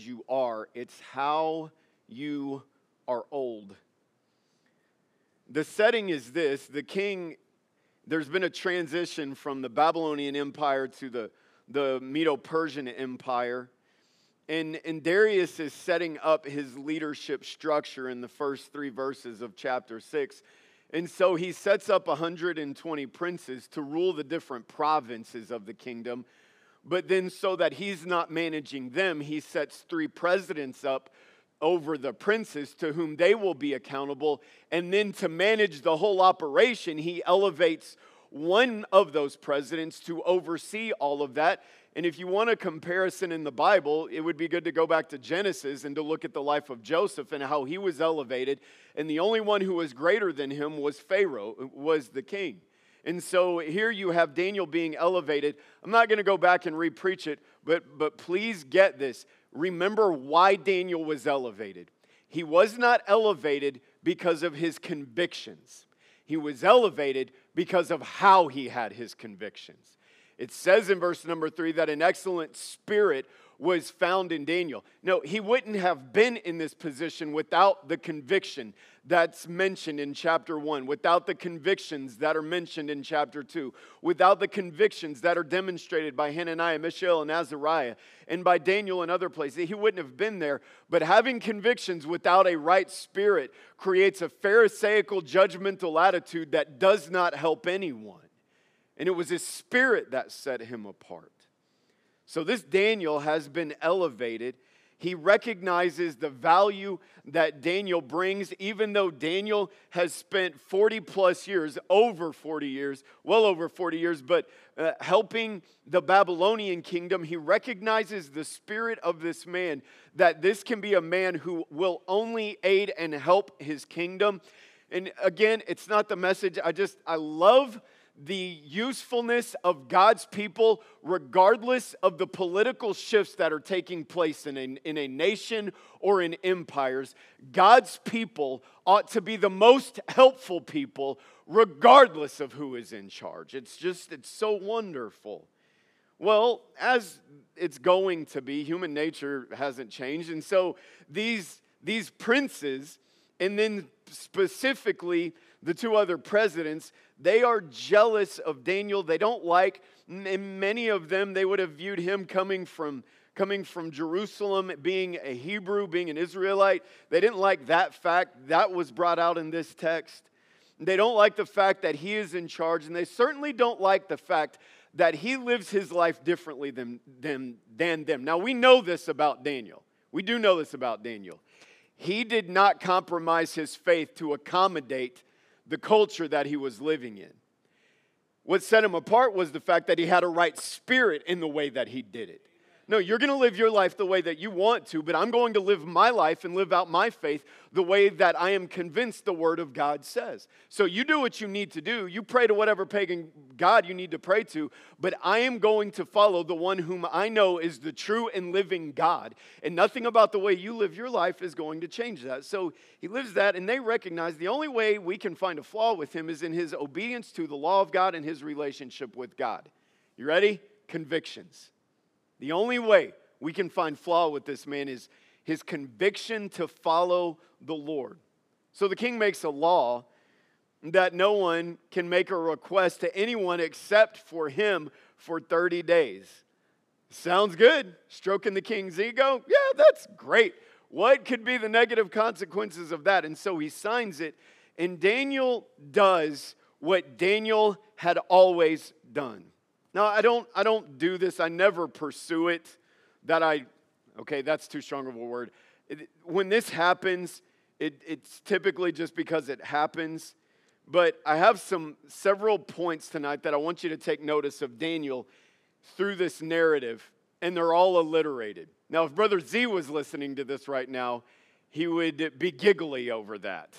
you are, it's how you are old. The setting is this the king, there's been a transition from the Babylonian Empire to the, the Medo Persian Empire. And, and Darius is setting up his leadership structure in the first three verses of chapter 6. And so he sets up 120 princes to rule the different provinces of the kingdom. But then, so that he's not managing them, he sets three presidents up over the princes to whom they will be accountable. And then to manage the whole operation, he elevates one of those presidents to oversee all of that. And if you want a comparison in the Bible, it would be good to go back to Genesis and to look at the life of Joseph and how he was elevated. And the only one who was greater than him was Pharaoh, was the king. And so here you have Daniel being elevated. I'm not going to go back and repreach it, but, but please get this. Remember why Daniel was elevated. He was not elevated because of his convictions, he was elevated because of how he had his convictions. It says in verse number three that an excellent spirit was found in Daniel. No, he wouldn't have been in this position without the conviction that's mentioned in chapter 1, without the convictions that are mentioned in chapter 2, without the convictions that are demonstrated by Hananiah, Mishael, and Azariah, and by Daniel and other places. He wouldn't have been there. But having convictions without a right spirit creates a Pharisaical, judgmental attitude that does not help anyone. And it was his spirit that set him apart. So this Daniel has been elevated. He recognizes the value that Daniel brings, even though Daniel has spent 40 plus years, over 40 years, well over 40 years, but uh, helping the Babylonian kingdom. He recognizes the spirit of this man, that this can be a man who will only aid and help his kingdom. And again, it's not the message. I just, I love the usefulness of God's people, regardless of the political shifts that are taking place in a, in a nation or in empires. God's people ought to be the most helpful people, regardless of who is in charge. It's just, it's so wonderful. Well, as it's going to be, human nature hasn't changed. And so these, these princes, and then specifically the two other presidents, they are jealous of Daniel. They don't like, many of them, they would have viewed him coming from coming from Jerusalem, being a Hebrew, being an Israelite. They didn't like that fact. That was brought out in this text. They don't like the fact that he is in charge, and they certainly don't like the fact that he lives his life differently than, than, than them. Now, we know this about Daniel. We do know this about Daniel. He did not compromise his faith to accommodate the culture that he was living in. What set him apart was the fact that he had a right spirit in the way that he did it. No, you're going to live your life the way that you want to, but I'm going to live my life and live out my faith the way that I am convinced the Word of God says. So you do what you need to do. You pray to whatever pagan God you need to pray to, but I am going to follow the one whom I know is the true and living God. And nothing about the way you live your life is going to change that. So he lives that, and they recognize the only way we can find a flaw with him is in his obedience to the law of God and his relationship with God. You ready? Convictions. The only way we can find flaw with this man is his conviction to follow the Lord. So the king makes a law that no one can make a request to anyone except for him for 30 days. Sounds good. Stroking the king's ego? Yeah, that's great. What could be the negative consequences of that? And so he signs it, and Daniel does what Daniel had always done. Now, I don't, I don't do this, I never pursue it. That I, okay, that's too strong of a word. It, when this happens, it, it's typically just because it happens. But I have some several points tonight that I want you to take notice of Daniel through this narrative, and they're all alliterated. Now, if Brother Z was listening to this right now, he would be giggly over that.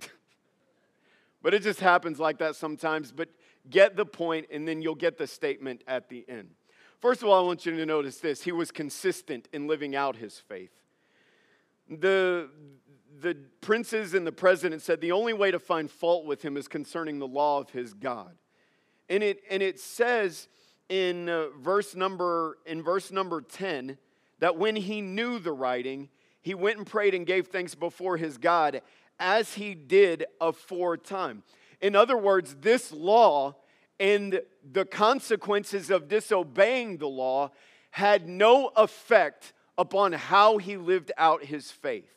but it just happens like that sometimes. But get the point, and then you'll get the statement at the end. First of all, I want you to notice this he was consistent in living out his faith. The, the princes and the president said the only way to find fault with him is concerning the law of his God. And it, and it says in uh, verse number in verse number 10 that when he knew the writing, he went and prayed and gave thanks before his God as he did aforetime. In other words, this law and the consequences of disobeying the law had no effect upon how he lived out his faith.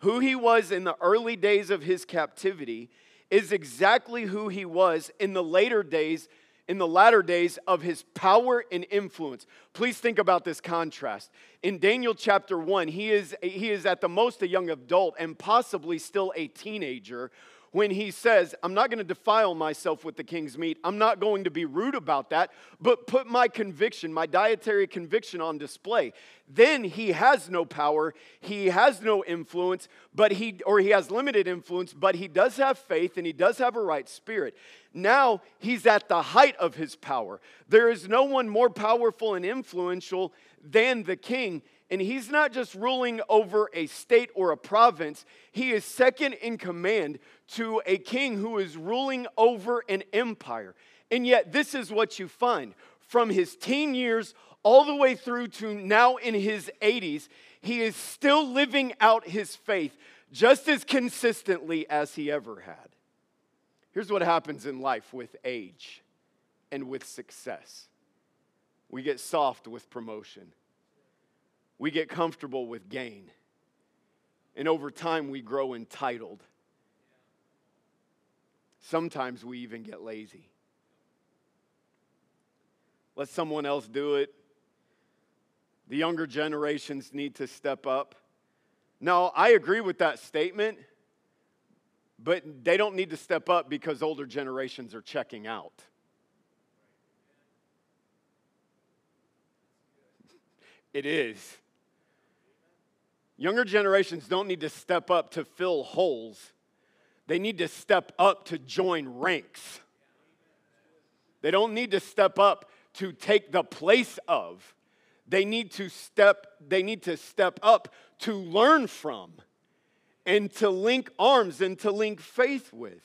Who he was in the early days of his captivity is exactly who he was in the later days in the latter days of his power and influence. Please think about this contrast. In Daniel chapter 1, he is, he is at the most a young adult and possibly still a teenager when he says, I'm not going to defile myself with the king's meat. I'm not going to be rude about that, but put my conviction, my dietary conviction on display. Then he has no power, he has no influence, but he or he has limited influence, but he does have faith and he does have a right spirit. Now he's at the height of his power. There is no one more powerful and influential than the king. And he's not just ruling over a state or a province, he is second in command to a king who is ruling over an empire. And yet, this is what you find from his teen years all the way through to now in his 80s, he is still living out his faith just as consistently as he ever had. Here's what happens in life with age and with success we get soft with promotion we get comfortable with gain. And over time, we grow entitled. Sometimes we even get lazy. Let someone else do it. The younger generations need to step up. Now, I agree with that statement, but they don't need to step up because older generations are checking out. It is. Younger generations don't need to step up to fill holes, they need to step up to join ranks. They don't need to step up to take the place of. They need to step they need to step up to learn from and to link arms and to link faith with.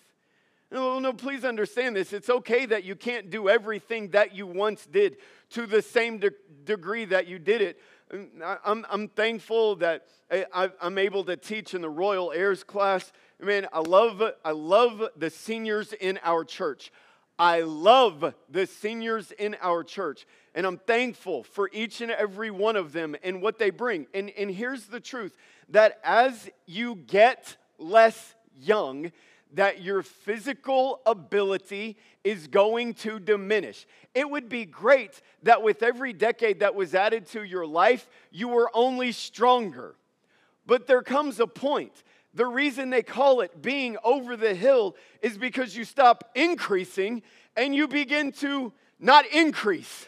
No, no, please understand this. It's okay that you can't do everything that you once did to the same de- degree that you did it. I'm, I'm thankful that I, I'm able to teach in the Royal Heirs class. Man, I love, I love the seniors in our church. I love the seniors in our church. And I'm thankful for each and every one of them and what they bring. And, and here's the truth that as you get less young, that your physical ability is going to diminish. It would be great that with every decade that was added to your life, you were only stronger. But there comes a point. The reason they call it being over the hill is because you stop increasing and you begin to not increase.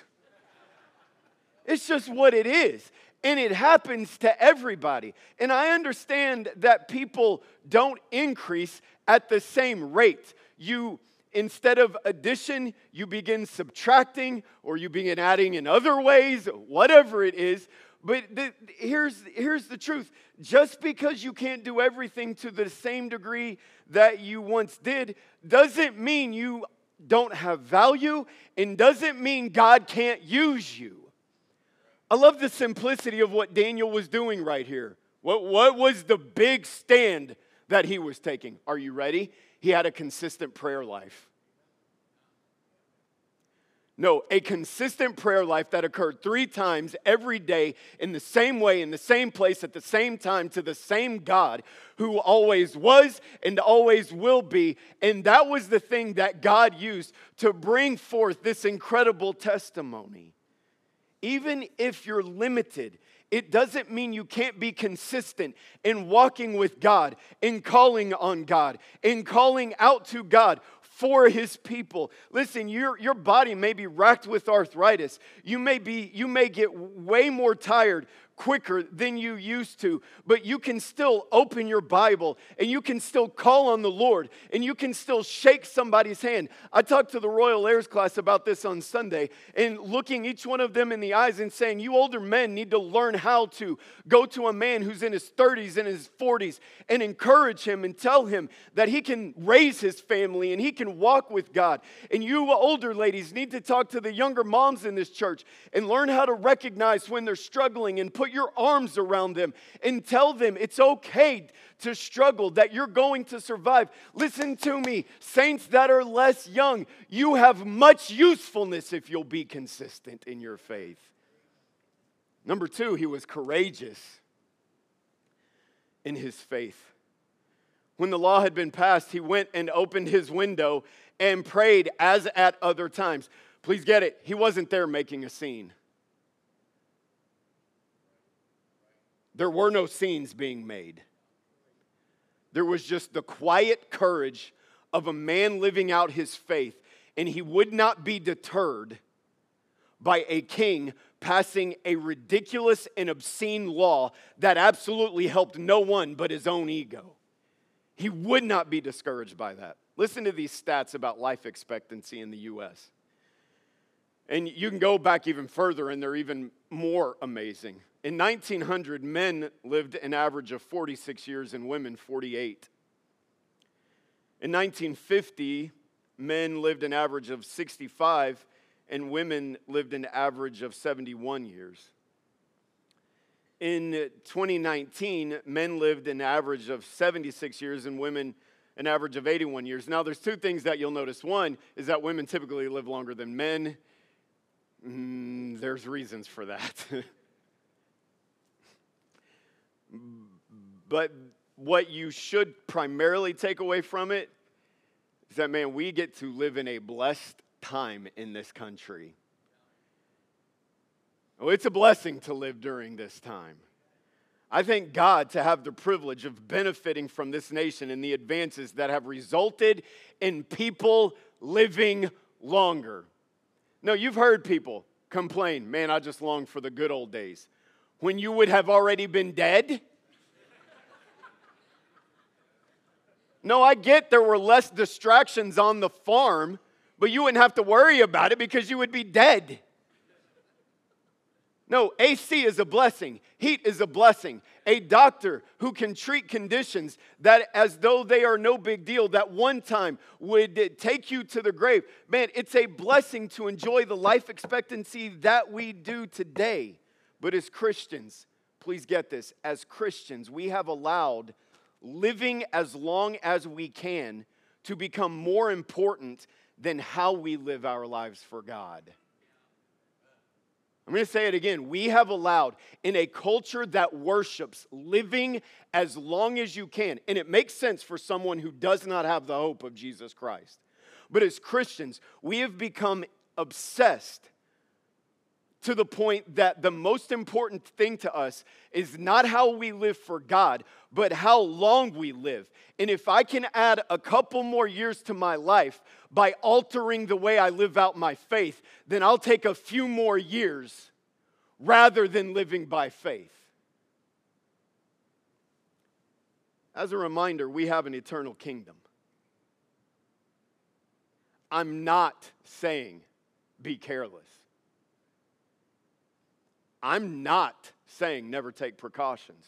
It's just what it is. And it happens to everybody. And I understand that people don't increase at the same rate. You, instead of addition, you begin subtracting or you begin adding in other ways, whatever it is. But the, here's, here's the truth just because you can't do everything to the same degree that you once did doesn't mean you don't have value and doesn't mean God can't use you. I love the simplicity of what Daniel was doing right here. What, what was the big stand that he was taking? Are you ready? He had a consistent prayer life. No, a consistent prayer life that occurred three times every day in the same way, in the same place, at the same time, to the same God who always was and always will be. And that was the thing that God used to bring forth this incredible testimony. Even if you're limited, it doesn't mean you can't be consistent in walking with God, in calling on God, in calling out to God for his people. Listen, your, your body may be racked with arthritis. You may be, you may get way more tired quicker than you used to, but you can still open your Bible and you can still call on the Lord and you can still shake somebody's hand. I talked to the Royal Heirs class about this on Sunday and looking each one of them in the eyes and saying, You older men need to learn how to go to a man who's in his 30s and his 40s and encourage him and tell him that he can raise his family and he can walk with God. And you older ladies need to talk to the younger moms in this church and learn how to recognize when they're struggling and put put your arms around them and tell them it's okay to struggle, that you're going to survive. Listen to me, saints that are less young, you have much usefulness if you'll be consistent in your faith. Number two, he was courageous in his faith. When the law had been passed, he went and opened his window and prayed as at other times. Please get it, he wasn't there making a scene. There were no scenes being made. There was just the quiet courage of a man living out his faith, and he would not be deterred by a king passing a ridiculous and obscene law that absolutely helped no one but his own ego. He would not be discouraged by that. Listen to these stats about life expectancy in the US. And you can go back even further, and they're even more amazing. In 1900, men lived an average of 46 years and women 48. In 1950, men lived an average of 65 and women lived an average of 71 years. In 2019, men lived an average of 76 years and women an average of 81 years. Now, there's two things that you'll notice. One is that women typically live longer than men. Mm, there's reasons for that. but what you should primarily take away from it is that, man, we get to live in a blessed time in this country. Oh, it's a blessing to live during this time. I thank God to have the privilege of benefiting from this nation and the advances that have resulted in people living longer. No, you've heard people complain, man, I just long for the good old days. When you would have already been dead? No, I get there were less distractions on the farm, but you wouldn't have to worry about it because you would be dead. No, AC is a blessing. Heat is a blessing. A doctor who can treat conditions that, as though they are no big deal, that one time would take you to the grave. Man, it's a blessing to enjoy the life expectancy that we do today. But as Christians, please get this as Christians, we have allowed living as long as we can to become more important than how we live our lives for God. I'm going to say it again. We have allowed, in a culture that worships living as long as you can, and it makes sense for someone who does not have the hope of Jesus Christ. But as Christians, we have become obsessed to the point that the most important thing to us is not how we live for God, but how long we live. And if I can add a couple more years to my life by altering the way I live out my faith, then I'll take a few more years rather than living by faith. As a reminder, we have an eternal kingdom. I'm not saying be careless. I'm not saying never take precautions.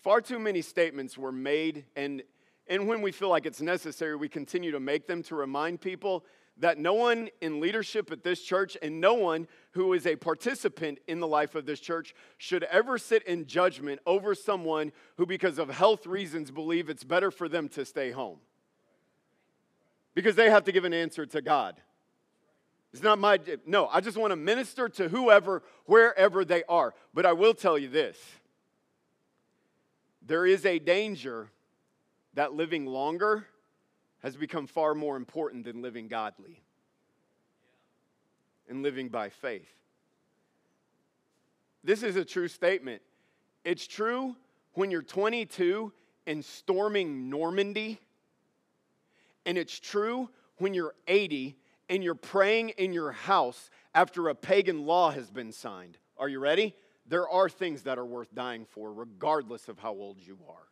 Far too many statements were made, and, and when we feel like it's necessary, we continue to make them to remind people that no one in leadership at this church and no one who is a participant in the life of this church should ever sit in judgment over someone who, because of health reasons, believe it's better for them to stay home. Because they have to give an answer to God. It's not my, no, I just want to minister to whoever, wherever they are. But I will tell you this there is a danger that living longer has become far more important than living godly and living by faith. This is a true statement. It's true when you're 22 and storming Normandy, and it's true when you're 80 and you're praying in your house after a pagan law has been signed. Are you ready? There are things that are worth dying for, regardless of how old you are.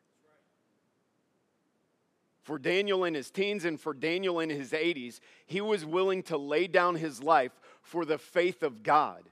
For Daniel in his teens and for Daniel in his 80s, he was willing to lay down his life for the faith of God.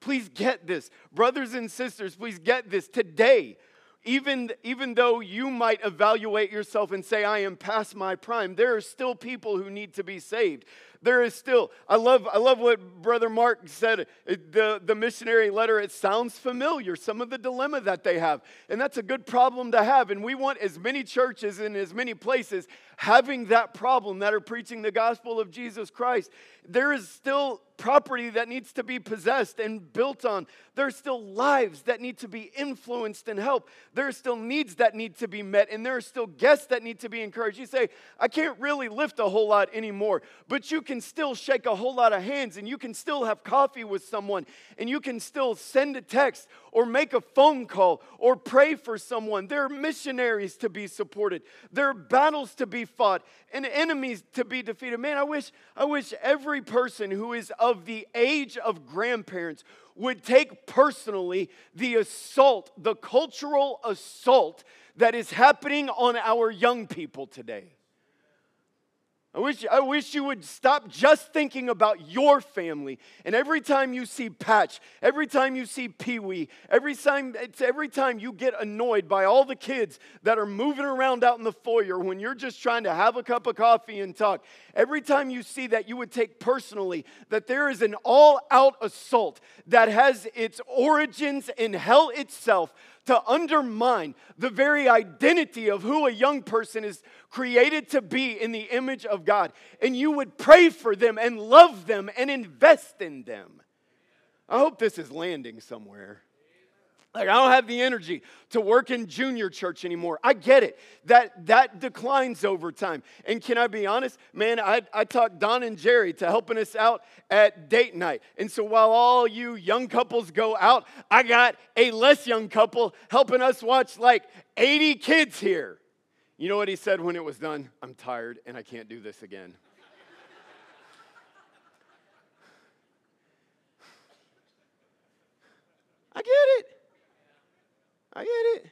Please get this. Brothers and sisters, please get this. Today, even, even though you might evaluate yourself and say, I am past my prime, there are still people who need to be saved. There is still, I love, I love what Brother Mark said, the, the missionary letter, it sounds familiar, some of the dilemma that they have. And that's a good problem to have. And we want as many churches in as many places having that problem that are preaching the gospel of Jesus Christ. There is still property that needs to be possessed and built on. There's still lives that need to be influenced and helped. There are still needs that need to be met, and there are still guests that need to be encouraged. You say, I can't really lift a whole lot anymore, but you can still shake a whole lot of hands, and you can still have coffee with someone, and you can still send a text or make a phone call or pray for someone. There are missionaries to be supported. There are battles to be fought and enemies to be defeated. Man, I wish I wish every person who is of the age of grandparents would take personally the assault, the cultural assault that is happening on our young people today. I wish, I wish you would stop just thinking about your family. And every time you see Patch, every time you see Pee Wee, every time, every time you get annoyed by all the kids that are moving around out in the foyer when you're just trying to have a cup of coffee and talk, every time you see that, you would take personally that there is an all out assault that has its origins in hell itself to undermine the very identity of who a young person is created to be in the image of God. And you would pray for them and love them and invest in them. I hope this is landing somewhere. Like, I don't have the energy to work in junior church anymore. I get it. That, that declines over time. And can I be honest? Man, I, I talked Don and Jerry to helping us out at date night. And so while all you young couples go out, I got a less young couple helping us watch like 80 kids here. You know what he said when it was done? I'm tired and I can't do this again. I get it. I get it.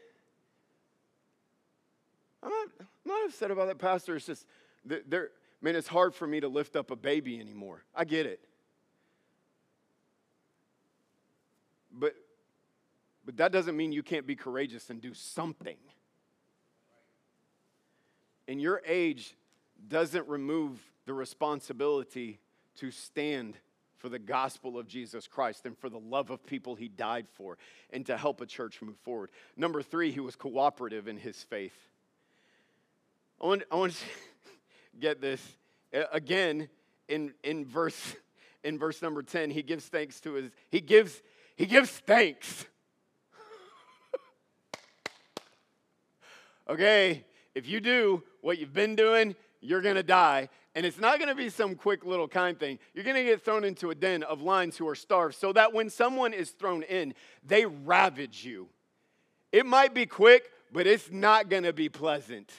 I'm not, I'm not upset about that, Pastor. It's just, there, man, it's hard for me to lift up a baby anymore. I get it. But, but that doesn't mean you can't be courageous and do something. And your age doesn't remove the responsibility to stand for the gospel of Jesus Christ and for the love of people he died for and to help a church move forward. Number three, he was cooperative in his faith. I want, I want to get this again in, in verse in verse number 10 he gives thanks to his he gives he gives thanks okay if you do what you've been doing you're to die and it's not going to be some quick little kind thing. You're going to get thrown into a den of lions who are starved so that when someone is thrown in, they ravage you. It might be quick, but it's not going to be pleasant.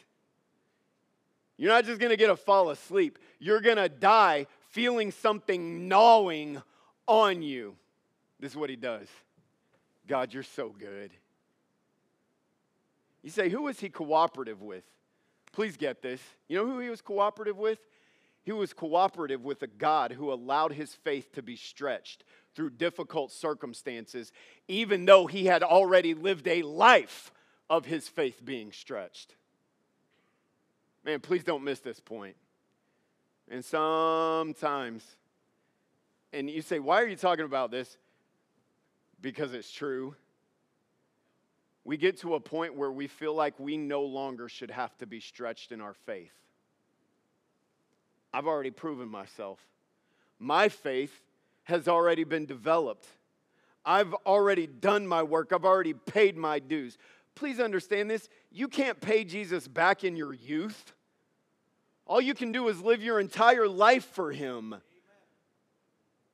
You're not just going to get a fall asleep. You're going to die feeling something gnawing on you. This is what he does. God, you're so good. You say, who was he cooperative with? Please get this. You know who he was cooperative with? He was cooperative with a God who allowed his faith to be stretched through difficult circumstances, even though he had already lived a life of his faith being stretched. Man, please don't miss this point. And sometimes, and you say, why are you talking about this? Because it's true. We get to a point where we feel like we no longer should have to be stretched in our faith. I've already proven myself. My faith has already been developed. I've already done my work, I've already paid my dues. Please understand this you can't pay Jesus back in your youth. All you can do is live your entire life for him.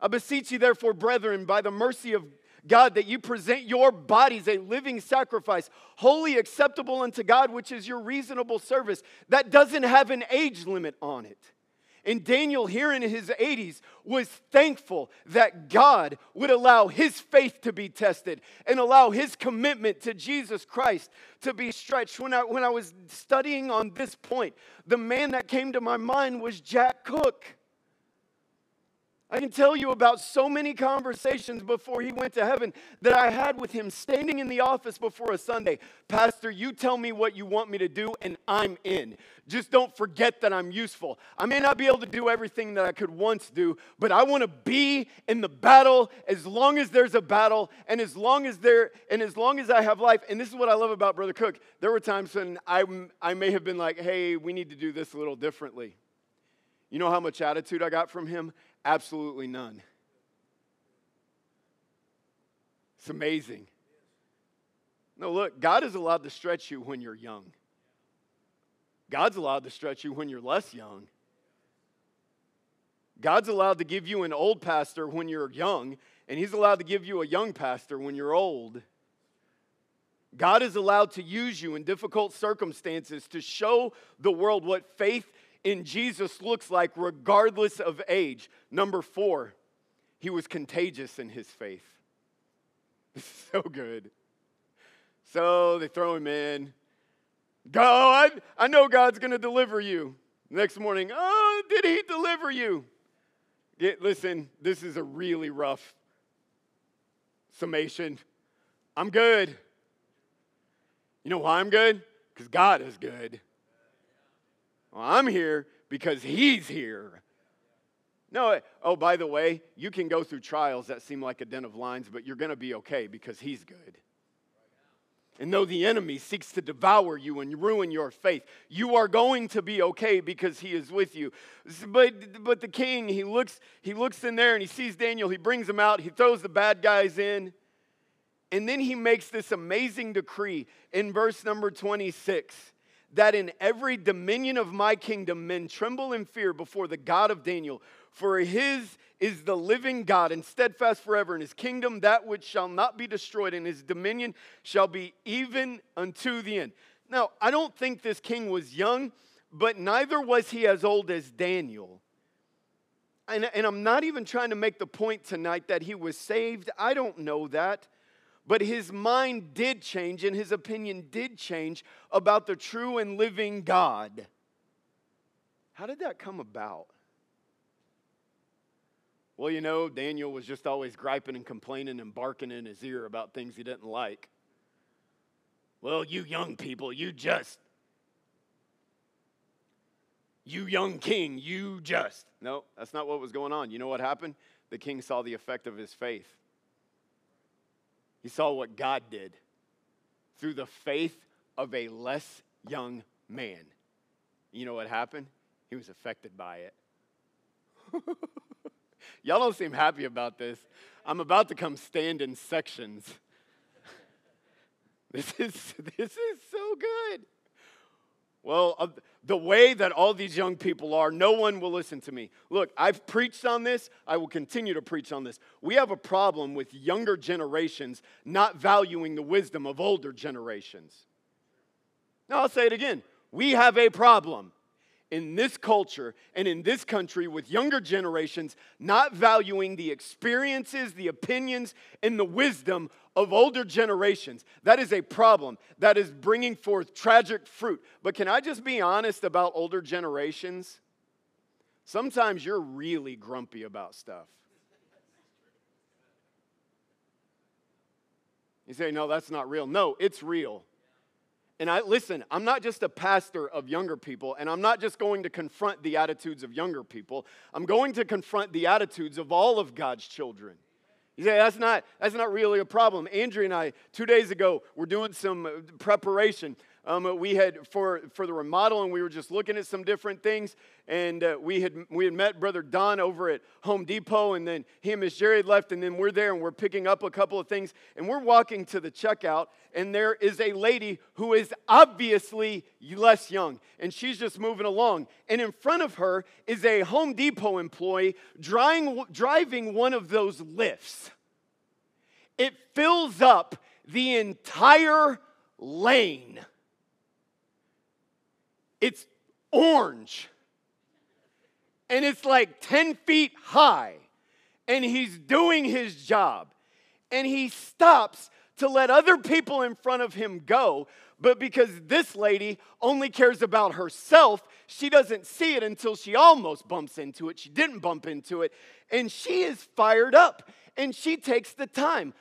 I beseech you, therefore, brethren, by the mercy of God, that you present your bodies a living sacrifice, holy, acceptable unto God, which is your reasonable service. That doesn't have an age limit on it. And Daniel, here in his 80s, was thankful that God would allow his faith to be tested and allow his commitment to Jesus Christ to be stretched. When I, when I was studying on this point, the man that came to my mind was Jack Cook. I can tell you about so many conversations before he went to heaven that I had with him standing in the office before a Sunday. Pastor, you tell me what you want me to do, and I'm in. Just don't forget that I'm useful. I may not be able to do everything that I could once do, but I want to be in the battle as long as there's a battle, and as long as there, and as long as I have life. And this is what I love about Brother Cook. There were times when I, I may have been like, hey, we need to do this a little differently. You know how much attitude I got from him? Absolutely none. It's amazing. No, look, God is allowed to stretch you when you're young. God's allowed to stretch you when you're less young. God's allowed to give you an old pastor when you're young, and He's allowed to give you a young pastor when you're old. God is allowed to use you in difficult circumstances to show the world what faith in Jesus looks like, regardless of age. Number four, he was contagious in his faith. So good. So they throw him in. God, I know God's going to deliver you. Next morning, oh, did he deliver you? Listen, this is a really rough summation. I'm good. You know why I'm good? Because God is good. Well, I'm here because He's here. No, oh, by the way, you can go through trials that seem like a den of lions, but you're going to be okay because He's good. And though the enemy seeks to devour you and ruin your faith, you are going to be okay because he is with you. But, but the king, he looks, he looks in there and he sees Daniel. He brings him out. He throws the bad guys in. And then he makes this amazing decree in verse number 26 that in every dominion of my kingdom men tremble in fear before the God of Daniel. For his is the living God and steadfast forever, in his kingdom that which shall not be destroyed, and his dominion shall be even unto the end. Now, I don't think this king was young, but neither was he as old as Daniel. And, and I'm not even trying to make the point tonight that he was saved. I don't know that. But his mind did change and his opinion did change about the true and living God. How did that come about? Well, you know, Daniel was just always griping and complaining and barking in his ear about things he didn't like. Well, you young people, you just. You young king, you just. No, that's not what was going on. You know what happened? The king saw the effect of his faith. He saw what God did through the faith of a less young man. You know what happened? He was affected by it. Y'all don't seem happy about this. I'm about to come stand in sections. this is this is so good. Well, uh, the way that all these young people are, no one will listen to me. Look, I've preached on this. I will continue to preach on this. We have a problem with younger generations not valuing the wisdom of older generations. Now, I'll say it again. We have a problem in this culture and in this country with younger generations not valuing the experiences, the opinions, and the wisdom of older generations. That is a problem that is bringing forth tragic fruit. But can I just be honest about older generations? Sometimes you're really grumpy about stuff. You say, no, that's not real. No, it's real. And I listen, I'm not just a pastor of younger people, and I'm not just going to confront the attitudes of younger people. I'm going to confront the attitudes of all of God's children. You say that's not that's not really a problem. Andrea and I, two days ago, were doing some preparation um, we had for for the remodeling we were just looking at some different things and uh, we had we had met brother don over at home depot and then he and jerry had left and then we're there and we're picking up a couple of things and we're walking to the checkout and there is a lady who is obviously less young and she's just moving along and in front of her is a home depot employee driving, driving one of those lifts. It fills up the entire lane it's orange. And it's like 10 feet high. And he's doing his job. And he stops to let other people in front of him go. But because this lady only cares about herself, She doesn't see it until she almost bumps into it. She didn't bump into it. And she is fired up. And she takes the time.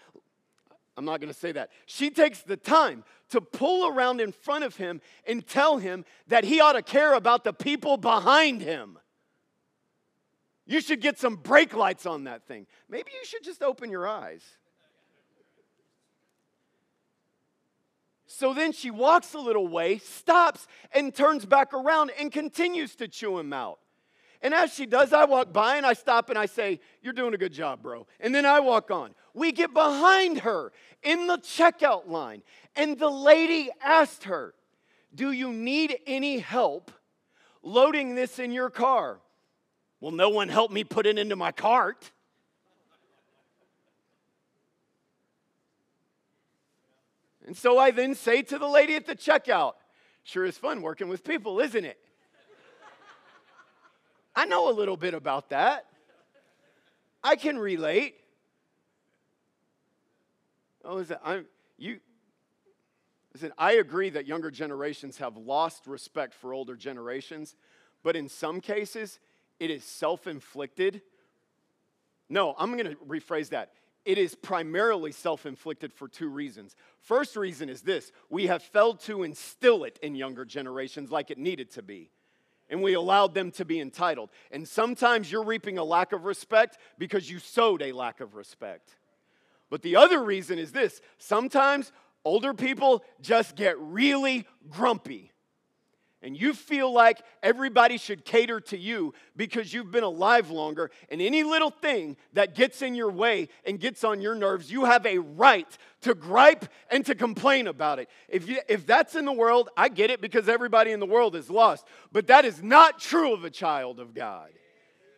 I'm not going to say that. She takes the time to pull around in front of him and tell him that he ought to care about the people behind him. You should get some brake lights on that thing. Maybe you should just open your eyes. So then she walks a little way, stops, and turns back around and continues to chew him out. And as she does, I walk by and I stop and I say, You're doing a good job, bro. And then I walk on. We get behind her in the checkout line. And the lady asked her, Do you need any help loading this in your car? Well, no one helped me put it into my cart. And so I then say to the lady at the checkout, Sure is fun working with people, isn't it? I know a little bit about that. I can relate. Oh, is it? I'm, you, listen, I agree that younger generations have lost respect for older generations, but in some cases, it is self inflicted. No, I'm going to rephrase that. It is primarily self inflicted for two reasons. First reason is this we have failed to instill it in younger generations like it needed to be and we allowed them to be entitled. And sometimes you're reaping a lack of respect because you sowed a lack of respect. But the other reason is this sometimes older people just get really grumpy and you feel like everybody should cater to you because you've been alive longer, and any little thing that gets in your way and gets on your nerves, you have a right to gripe and to complain about it. If, you, if that's in the world, I get it because everybody in the world is lost, but that is not true of a child of God.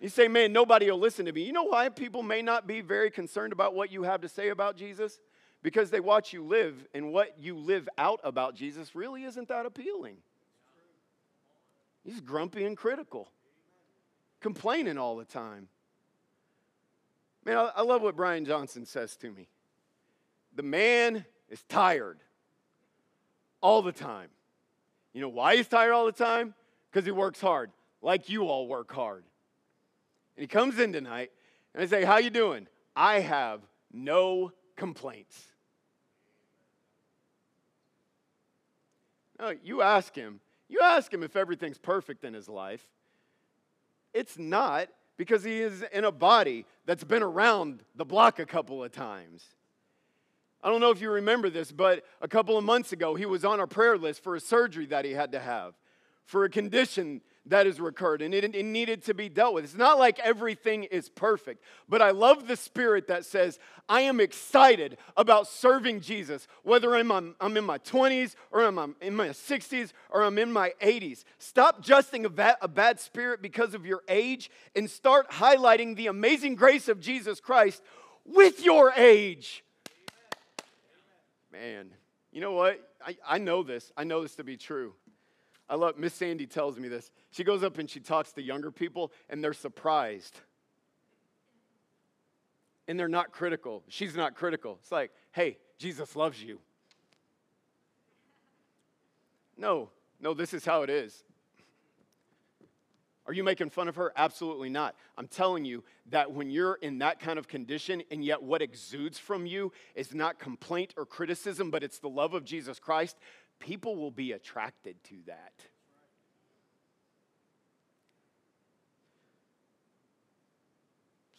You say, man, nobody will listen to me. You know why people may not be very concerned about what you have to say about Jesus? Because they watch you live, and what you live out about Jesus really isn't that appealing. He's grumpy and critical, complaining all the time. Man, I, I love what Brian Johnson says to me. The man is tired all the time. You know why he's tired all the time? Because he works hard, like you all work hard. And he comes in tonight, and I say, How you doing? I have no complaints. No, you ask him, you ask him if everything's perfect in his life. It's not because he is in a body that's been around the block a couple of times. I don't know if you remember this, but a couple of months ago, he was on our prayer list for a surgery that he had to have for a condition that has recurred and it, it, needed to be dealt with. It's not like everything is perfect, but I love the spirit that says, I am excited about serving Jesus, whether I'm, I'm, in my 20s or I'm, in my 60s or I'm in my 80s. Stop justing a, va- a bad spirit because of your age and start highlighting the amazing grace of Jesus Christ with your age. Man, you know what? I, I know this. I know this to be true. I love Miss Sandy tells me this. She goes up and she talks to younger people, and they're surprised. And they're not critical. She's not critical. It's like, hey, Jesus loves you. No, no, this is how it is. Are you making fun of her? Absolutely not. I'm telling you that when you're in that kind of condition and yet what exudes from you is not complaint or criticism, but it's the love of Jesus Christ, people will be attracted to that.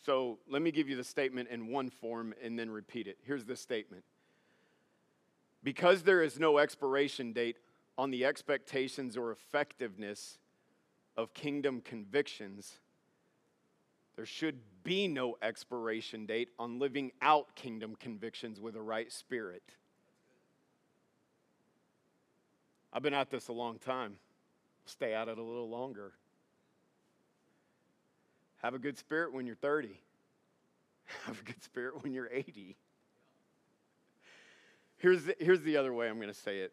So let me give you the statement in one form and then repeat it. Here's the statement Because there is no expiration date on the expectations or effectiveness of kingdom convictions, there should be no expiration date on living out kingdom convictions with a right spirit. I've been at this a long time. Stay at it a little longer. Have a good spirit when you're 30. Have a good spirit when you're 80. Here's the, here's the other way I'm going to say it,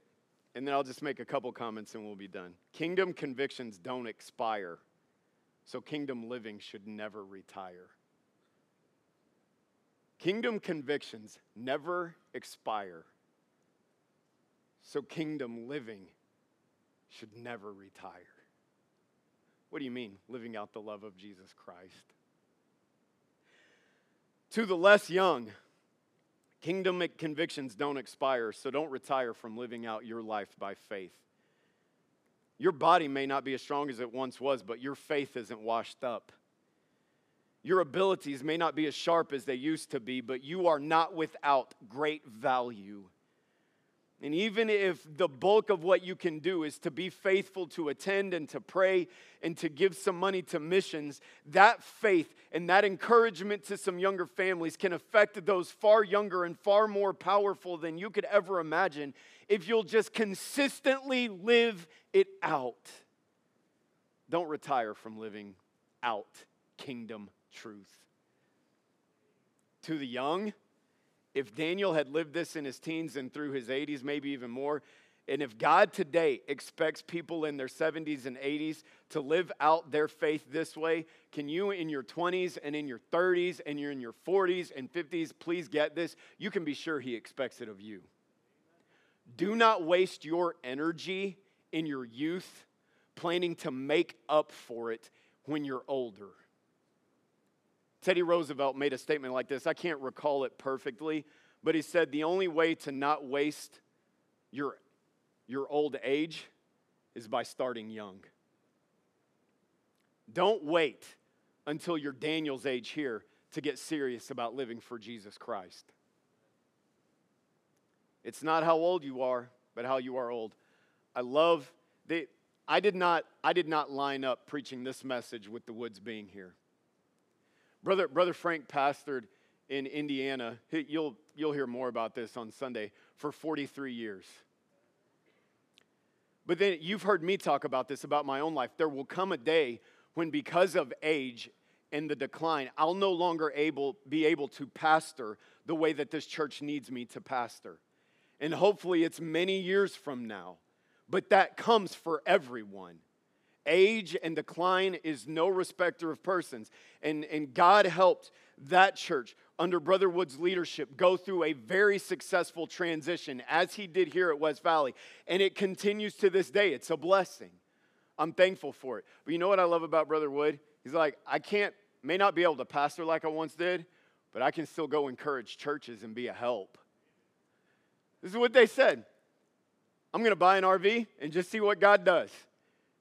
and then I'll just make a couple comments and we'll be done. Kingdom convictions don't expire, so kingdom living should never retire. Kingdom convictions never expire. So, kingdom living should never retire. What do you mean, living out the love of Jesus Christ? To the less young, kingdom convictions don't expire, so don't retire from living out your life by faith. Your body may not be as strong as it once was, but your faith isn't washed up. Your abilities may not be as sharp as they used to be, but you are not without great value. And even if the bulk of what you can do is to be faithful to attend and to pray and to give some money to missions, that faith and that encouragement to some younger families can affect those far younger and far more powerful than you could ever imagine if you'll just consistently live it out. Don't retire from living out kingdom truth. To the young, if Daniel had lived this in his teens and through his 80s, maybe even more, and if God today expects people in their 70s and 80s to live out their faith this way, can you in your 20s and in your 30s and you're in your 40s and 50s please get this? You can be sure He expects it of you. Do not waste your energy in your youth planning to make up for it when you're older. Teddy Roosevelt made a statement like this. I can't recall it perfectly, but he said the only way to not waste your, your old age is by starting young. Don't wait until you're Daniel's age here to get serious about living for Jesus Christ. It's not how old you are, but how you are old. I love the I did not I did not line up preaching this message with the woods being here. Brother, Brother Frank pastored in Indiana. You'll, you'll hear more about this on Sunday for 43 years. But then you've heard me talk about this about my own life. There will come a day when, because of age and the decline, I'll no longer able, be able to pastor the way that this church needs me to pastor. And hopefully, it's many years from now. But that comes for everyone. Age and decline is no respecter of persons. And, and God helped that church under Brother Wood's leadership go through a very successful transition as he did here at West Valley. And it continues to this day. It's a blessing. I'm thankful for it. But you know what I love about Brother Wood? He's like, I can't, may not be able to pastor like I once did, but I can still go encourage churches and be a help. This is what they said. I'm going to buy an RV and just see what God does.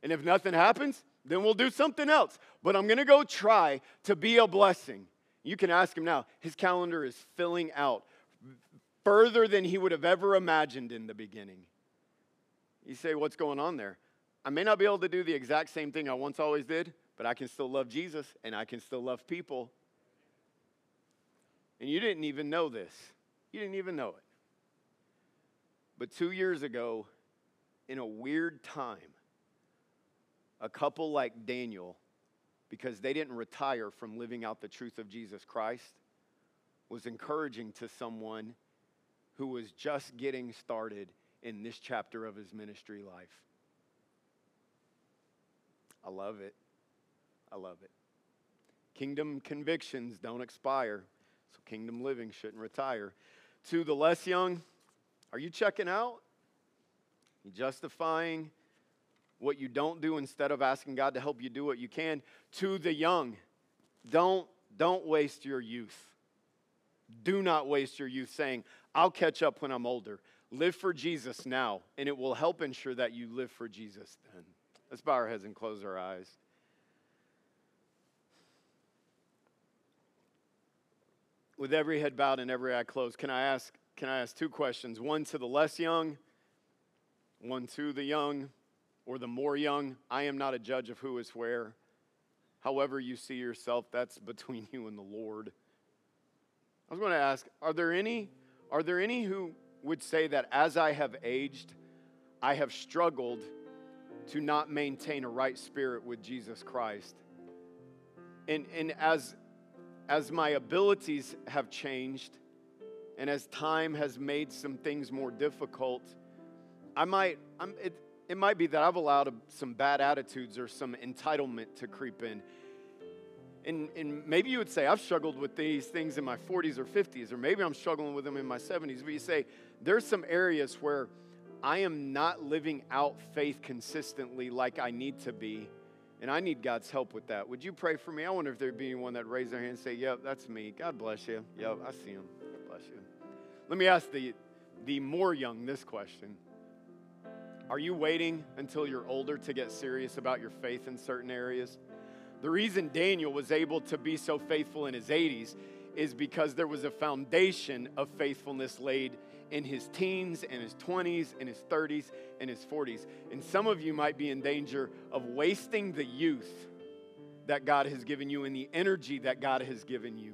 And if nothing happens, then we'll do something else. But I'm going to go try to be a blessing. You can ask him now. His calendar is filling out further than he would have ever imagined in the beginning. You say, What's going on there? I may not be able to do the exact same thing I once always did, but I can still love Jesus and I can still love people. And you didn't even know this. You didn't even know it. But two years ago, in a weird time, a couple like Daniel, because they didn't retire from living out the truth of Jesus Christ, was encouraging to someone who was just getting started in this chapter of his ministry life. I love it. I love it. Kingdom convictions don't expire, so kingdom living shouldn't retire. To the less young, are you checking out? You justifying what you don't do instead of asking God to help you do what you can. To the young, don't, don't waste your youth. Do not waste your youth saying, I'll catch up when I'm older. Live for Jesus now, and it will help ensure that you live for Jesus then. Let's bow our heads and close our eyes. With every head bowed and every eye closed, can I ask, can I ask two questions? One to the less young, one to the young or the more young. I am not a judge of who is where. However, you see yourself, that's between you and the Lord. I was going to ask are there any, are there any who would say that as I have aged, I have struggled to not maintain a right spirit with Jesus Christ? And, and as, as my abilities have changed, and as time has made some things more difficult, I might, I'm, it, it might be that I've allowed some bad attitudes or some entitlement to creep in. And, and maybe you would say, I've struggled with these things in my 40s or 50s, or maybe I'm struggling with them in my 70s. But you say, there's some areas where I am not living out faith consistently like I need to be. And I need God's help with that. Would you pray for me? I wonder if there'd be anyone that raise their hand and say, Yep, that's me. God bless you. Yep, I see him. God bless you. Let me ask the, the more young this question Are you waiting until you're older to get serious about your faith in certain areas? The reason Daniel was able to be so faithful in his 80s is because there was a foundation of faithfulness laid in his teens and his 20s and his 30s and his 40s. And some of you might be in danger of wasting the youth that God has given you and the energy that God has given you.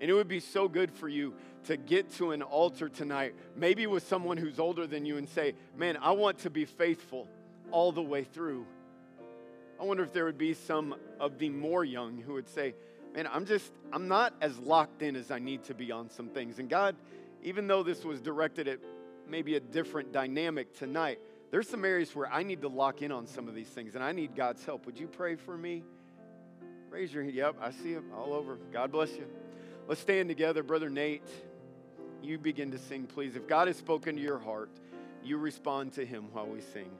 And it would be so good for you to get to an altar tonight, maybe with someone who's older than you, and say, Man, I want to be faithful all the way through. I wonder if there would be some of the more young who would say, Man, I'm just, I'm not as locked in as I need to be on some things. And God, even though this was directed at maybe a different dynamic tonight, there's some areas where I need to lock in on some of these things and I need God's help. Would you pray for me? Raise your hand. Yep, I see him all over. God bless you. Let's stand together. Brother Nate, you begin to sing, please. If God has spoken to your heart, you respond to him while we sing.